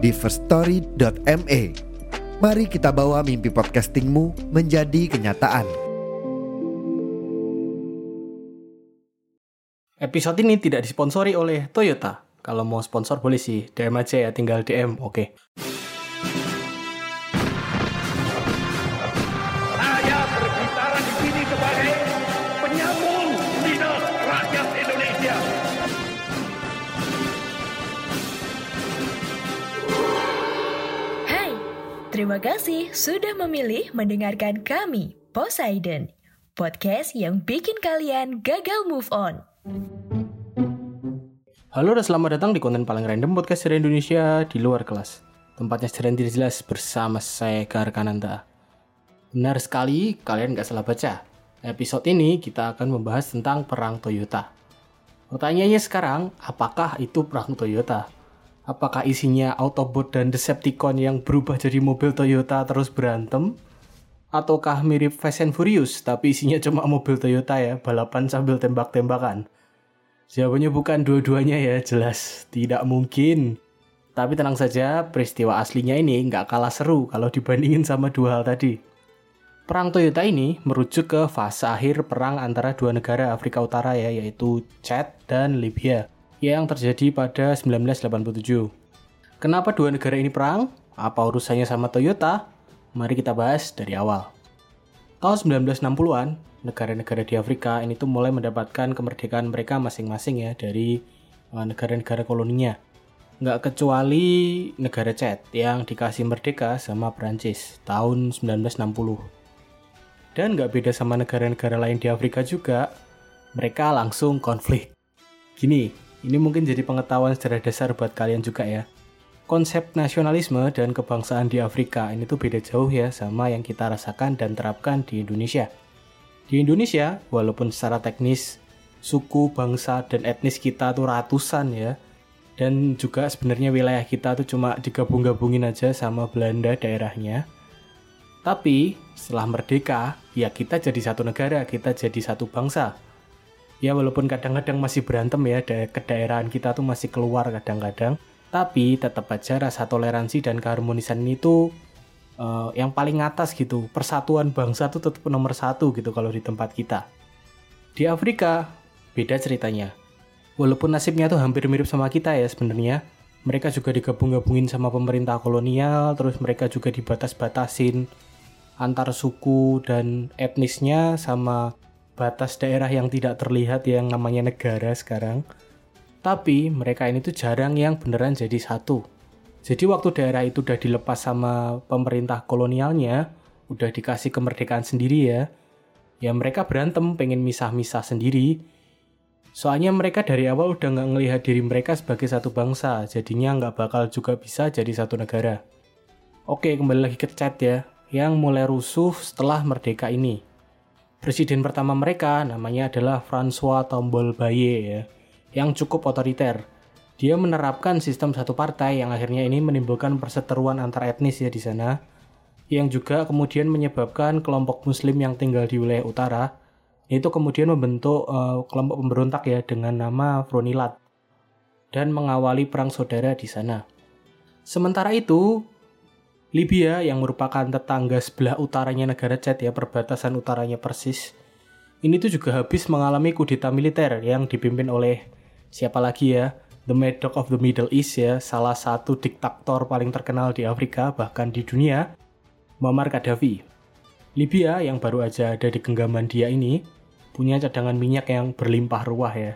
di firststory.me. Mari kita bawa mimpi podcastingmu menjadi kenyataan. Episode ini tidak disponsori oleh Toyota. Kalau mau sponsor boleh sih, DM aja ya, tinggal DM, oke. Saya terima kasih sudah memilih mendengarkan kami, Poseidon, podcast yang bikin kalian gagal move on. Halo dan selamat datang di konten paling random podcast dari Indonesia di luar kelas. Tempatnya secara tidak jelas bersama saya Karkananta. Benar sekali, kalian nggak salah baca. Episode ini kita akan membahas tentang perang Toyota. Pertanyaannya sekarang, apakah itu perang Toyota? Apakah isinya Autobot dan Decepticon yang berubah jadi mobil Toyota terus berantem? Ataukah mirip Fast and Furious tapi isinya cuma mobil Toyota ya, balapan sambil tembak-tembakan? Jawabannya bukan dua-duanya ya, jelas tidak mungkin. Tapi tenang saja, peristiwa aslinya ini nggak kalah seru kalau dibandingin sama dua hal tadi. Perang Toyota ini merujuk ke fase akhir perang antara dua negara Afrika Utara ya, yaitu Chad dan Libya, yang terjadi pada 1987. Kenapa dua negara ini perang? Apa urusannya sama Toyota? Mari kita bahas dari awal. Tahun 1960-an, negara-negara di Afrika ini tuh mulai mendapatkan kemerdekaan mereka masing-masing ya dari uh, negara-negara koloninya. Nggak kecuali negara Chad yang dikasih merdeka sama Prancis tahun 1960. Dan nggak beda sama negara-negara lain di Afrika juga, mereka langsung konflik. Gini, ini mungkin jadi pengetahuan secara dasar buat kalian juga ya. Konsep nasionalisme dan kebangsaan di Afrika ini tuh beda jauh ya sama yang kita rasakan dan terapkan di Indonesia. Di Indonesia, walaupun secara teknis suku, bangsa, dan etnis kita tuh ratusan ya, dan juga sebenarnya wilayah kita tuh cuma digabung-gabungin aja sama Belanda daerahnya. Tapi setelah merdeka, ya kita jadi satu negara, kita jadi satu bangsa. Ya walaupun kadang-kadang masih berantem ya, da kedaerahan kita tuh masih keluar kadang-kadang. Tapi tetap aja rasa toleransi dan keharmonisan ini tuh uh, yang paling atas gitu. Persatuan bangsa tuh tetap nomor satu gitu kalau di tempat kita. Di Afrika, beda ceritanya. Walaupun nasibnya tuh hampir mirip sama kita ya sebenarnya. Mereka juga digabung-gabungin sama pemerintah kolonial, terus mereka juga dibatas-batasin antar suku dan etnisnya sama batas daerah yang tidak terlihat yang namanya negara sekarang. Tapi mereka ini tuh jarang yang beneran jadi satu. Jadi waktu daerah itu udah dilepas sama pemerintah kolonialnya, udah dikasih kemerdekaan sendiri ya, ya mereka berantem pengen misah-misah sendiri. Soalnya mereka dari awal udah nggak ngelihat diri mereka sebagai satu bangsa, jadinya nggak bakal juga bisa jadi satu negara. Oke, kembali lagi ke chat ya, yang mulai rusuh setelah merdeka ini. Presiden pertama mereka namanya adalah François Tombol Baye ya, yang cukup otoriter. Dia menerapkan sistem satu partai yang akhirnya ini menimbulkan perseteruan antar etnis ya di sana, yang juga kemudian menyebabkan kelompok muslim yang tinggal di wilayah utara itu kemudian membentuk uh, kelompok pemberontak ya dengan nama Fronilat dan mengawali perang saudara di sana. Sementara itu, Libya yang merupakan tetangga sebelah utaranya negara Chad ya perbatasan utaranya persis. Ini tuh juga habis mengalami kudeta militer yang dipimpin oleh siapa lagi ya? The Mad Dog of the Middle East ya, salah satu diktator paling terkenal di Afrika bahkan di dunia, Muammar Gaddafi. Libya yang baru aja ada di genggaman dia ini punya cadangan minyak yang berlimpah ruah ya,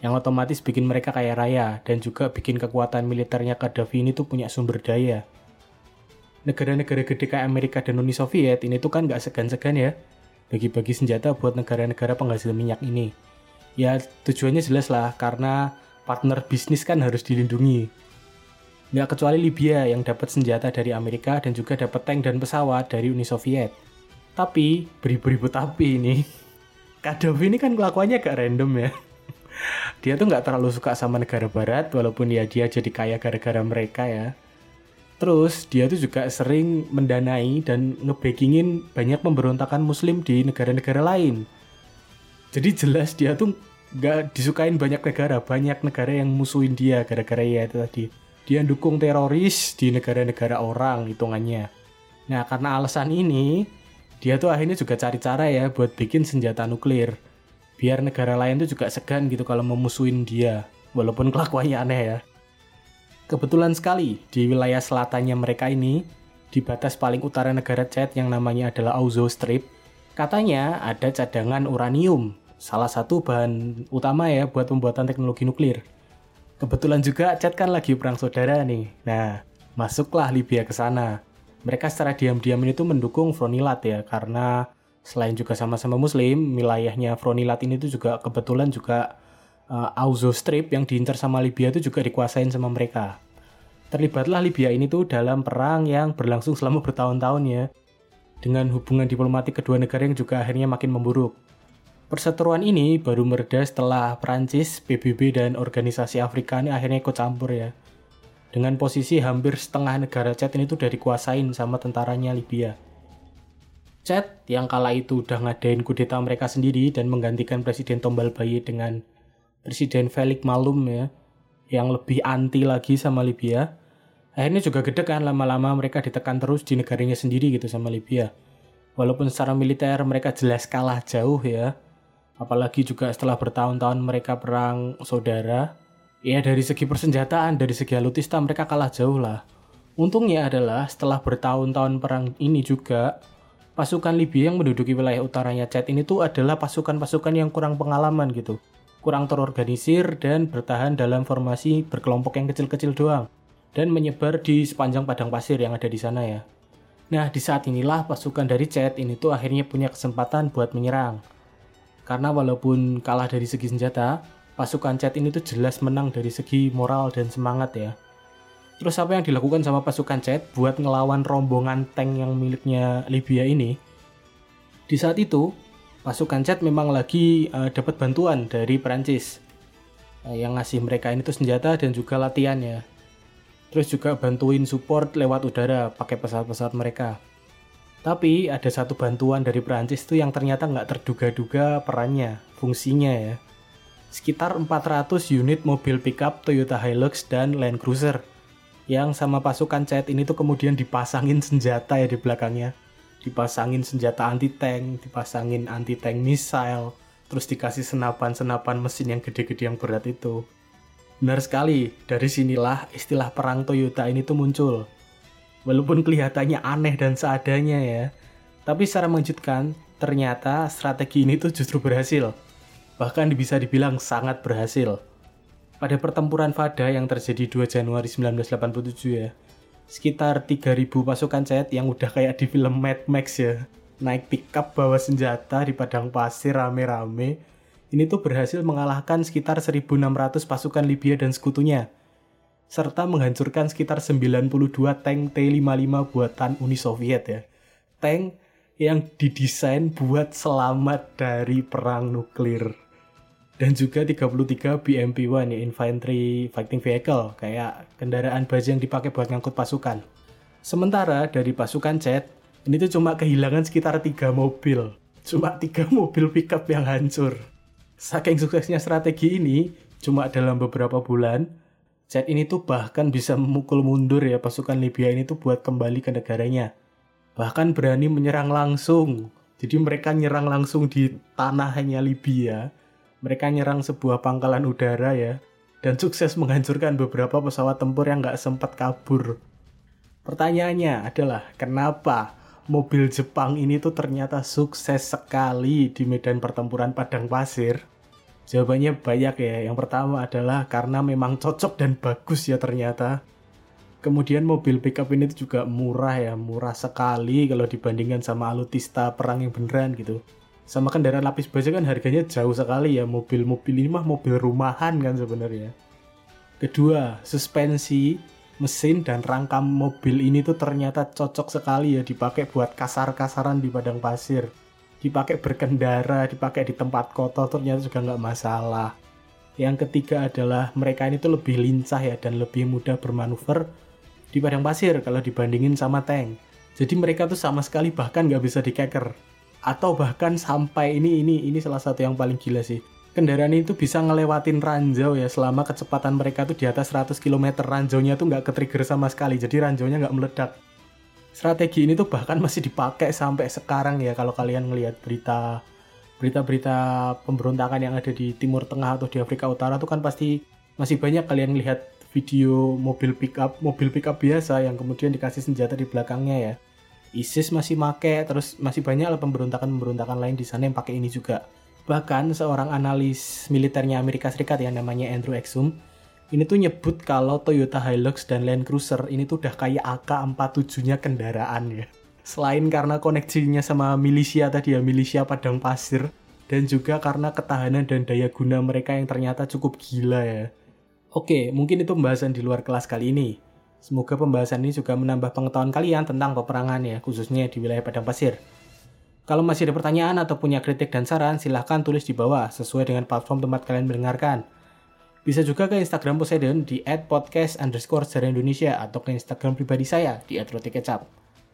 yang otomatis bikin mereka kaya raya dan juga bikin kekuatan militernya Gaddafi ini tuh punya sumber daya. Negara-negara gede kayak Amerika dan Uni Soviet ini tuh kan nggak segan-segan ya bagi-bagi senjata buat negara-negara penghasil minyak ini. Ya tujuannya jelas lah karena partner bisnis kan harus dilindungi. Nggak kecuali Libya yang dapat senjata dari Amerika dan juga dapat tank dan pesawat dari Uni Soviet. Tapi, beribu-ribu tapi ini, Gaddafi ini kan kelakuannya agak random ya. Dia tuh nggak terlalu suka sama negara barat, walaupun ya dia jadi kaya gara-gara mereka ya. Terus dia tuh juga sering mendanai dan ngebackingin banyak pemberontakan muslim di negara-negara lain. Jadi jelas dia tuh nggak disukain banyak negara, banyak negara yang musuhin dia gara-gara ya itu tadi. Dia dukung teroris di negara-negara orang hitungannya. Nah karena alasan ini, dia tuh akhirnya juga cari cara ya buat bikin senjata nuklir. Biar negara lain tuh juga segan gitu kalau memusuhin dia. Walaupun kelakuannya aneh ya. Kebetulan sekali, di wilayah selatannya mereka ini, di batas paling utara negara Chad yang namanya adalah Auzo Strip, katanya ada cadangan uranium, salah satu bahan utama ya buat pembuatan teknologi nuklir. Kebetulan juga Chad kan lagi perang saudara nih. Nah, masuklah Libya ke sana. Mereka secara diam-diam itu mendukung Fronilat ya, karena selain juga sama-sama muslim, wilayahnya Fronilat ini tuh juga kebetulan juga uh, Auzo Strip yang diincar sama Libya itu juga dikuasain sama mereka. Terlibatlah Libya ini tuh dalam perang yang berlangsung selama bertahun-tahun ya, dengan hubungan diplomatik kedua negara yang juga akhirnya makin memburuk. Perseteruan ini baru mereda setelah Prancis, PBB, dan organisasi Afrika ini akhirnya ikut campur ya. Dengan posisi hampir setengah negara Chad ini tuh udah dikuasain sama tentaranya Libya. Chad yang kala itu udah ngadain kudeta mereka sendiri dan menggantikan Presiden Tombal Bayi dengan Presiden Felix Malum ya, yang lebih anti lagi sama Libya. Akhirnya juga gede kan lama-lama mereka ditekan terus di negaranya sendiri gitu sama Libya. Walaupun secara militer mereka jelas kalah jauh ya. Apalagi juga setelah bertahun-tahun mereka perang saudara. Ya dari segi persenjataan, dari segi alutista mereka kalah jauh lah. Untungnya adalah setelah bertahun-tahun perang ini juga, pasukan Libya yang menduduki wilayah utaranya Chad ini tuh adalah pasukan-pasukan yang kurang pengalaman gitu kurang terorganisir dan bertahan dalam formasi berkelompok yang kecil-kecil doang dan menyebar di sepanjang padang pasir yang ada di sana ya. Nah, di saat inilah pasukan dari Chad ini tuh akhirnya punya kesempatan buat menyerang. Karena walaupun kalah dari segi senjata, pasukan Chad ini tuh jelas menang dari segi moral dan semangat ya. Terus apa yang dilakukan sama pasukan Chad buat ngelawan rombongan tank yang miliknya Libya ini? Di saat itu, pasukan Chad memang lagi uh, dapat bantuan dari Perancis uh, yang ngasih mereka ini tuh senjata dan juga latihan ya. Terus juga bantuin support lewat udara pakai pesawat-pesawat mereka. Tapi ada satu bantuan dari Perancis tuh yang ternyata nggak terduga-duga perannya, fungsinya ya. Sekitar 400 unit mobil pickup Toyota Hilux dan Land Cruiser yang sama pasukan Chad ini tuh kemudian dipasangin senjata ya di belakangnya dipasangin senjata anti tank, dipasangin anti tank missile, terus dikasih senapan-senapan mesin yang gede-gede yang berat itu. Benar sekali, dari sinilah istilah perang Toyota ini tuh muncul. Walaupun kelihatannya aneh dan seadanya ya, tapi secara mengejutkan, ternyata strategi ini tuh justru berhasil. Bahkan bisa dibilang sangat berhasil. Pada pertempuran Fada yang terjadi 2 Januari 1987 ya, sekitar 3000 pasukan Chad yang udah kayak di film Mad Max ya. Naik pickup bawa senjata di padang pasir rame-rame. Ini tuh berhasil mengalahkan sekitar 1600 pasukan Libya dan sekutunya serta menghancurkan sekitar 92 tank T-55 buatan Uni Soviet ya. Tank yang didesain buat selamat dari perang nuklir dan juga 33 BMP-1 ya Infantry Fighting Vehicle kayak kendaraan baja yang dipakai buat ngangkut pasukan. Sementara dari pasukan Chad ini tuh cuma kehilangan sekitar 3 mobil. Cuma 3 mobil pickup yang hancur. Saking suksesnya strategi ini, cuma dalam beberapa bulan, Chad ini tuh bahkan bisa memukul mundur ya pasukan Libya ini tuh buat kembali ke negaranya. Bahkan berani menyerang langsung. Jadi mereka nyerang langsung di tanahnya Libya mereka nyerang sebuah pangkalan udara ya, dan sukses menghancurkan beberapa pesawat tempur yang nggak sempat kabur. Pertanyaannya adalah, kenapa mobil Jepang ini tuh ternyata sukses sekali di medan pertempuran padang pasir? Jawabannya banyak ya. Yang pertama adalah karena memang cocok dan bagus ya ternyata. Kemudian mobil pickup ini juga murah ya, murah sekali kalau dibandingkan sama alutista perang yang beneran gitu sama kendaraan lapis baja kan harganya jauh sekali ya. Mobil-mobil ini mah mobil rumahan kan sebenarnya. Kedua suspensi mesin dan rangka mobil ini tuh ternyata cocok sekali ya dipakai buat kasar-kasaran di padang pasir. Dipakai berkendara dipakai di tempat kotor ternyata juga nggak masalah. Yang ketiga adalah mereka ini tuh lebih lincah ya dan lebih mudah bermanuver di padang pasir kalau dibandingin sama tank. Jadi mereka tuh sama sekali bahkan nggak bisa dikeker atau bahkan sampai ini ini ini salah satu yang paling gila sih. Kendaraan itu bisa ngelewatin ranjau ya selama kecepatan mereka tuh di atas 100 km ranjaunya tuh nggak ke-trigger sama sekali jadi ranjaunya nggak meledak. Strategi ini tuh bahkan masih dipakai sampai sekarang ya kalau kalian ngelihat berita berita-berita pemberontakan yang ada di Timur Tengah atau di Afrika Utara tuh kan pasti masih banyak kalian lihat video mobil pickup mobil pickup biasa yang kemudian dikasih senjata di belakangnya ya ISIS masih make terus masih banyak lah pemberontakan-pemberontakan lain di sana yang pakai ini juga Bahkan seorang analis militernya Amerika Serikat yang namanya Andrew Exum ini tuh nyebut kalau Toyota Hilux dan Land Cruiser ini tuh udah kayak AK-47-nya kendaraan ya. Selain karena koneksinya sama milisia tadi ya, milisia padang pasir, dan juga karena ketahanan dan daya guna mereka yang ternyata cukup gila ya. Oke, mungkin itu pembahasan di luar kelas kali ini. Semoga pembahasan ini juga menambah pengetahuan kalian tentang peperangan ya, khususnya di wilayah padang pasir. Kalau masih ada pertanyaan atau punya kritik dan saran, silahkan tulis di bawah sesuai dengan platform tempat kalian mendengarkan. Bisa juga ke Instagram Poseidon di @podcast underscore sejarah Indonesia atau ke Instagram pribadi saya di @rotikecap.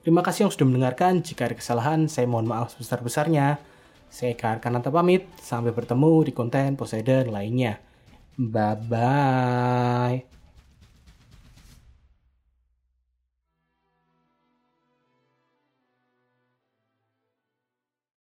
Terima kasih yang sudah mendengarkan. Jika ada kesalahan, saya mohon maaf sebesar-besarnya. Saya Kar Kananta pamit. Sampai bertemu di konten Poseidon lainnya. Bye-bye.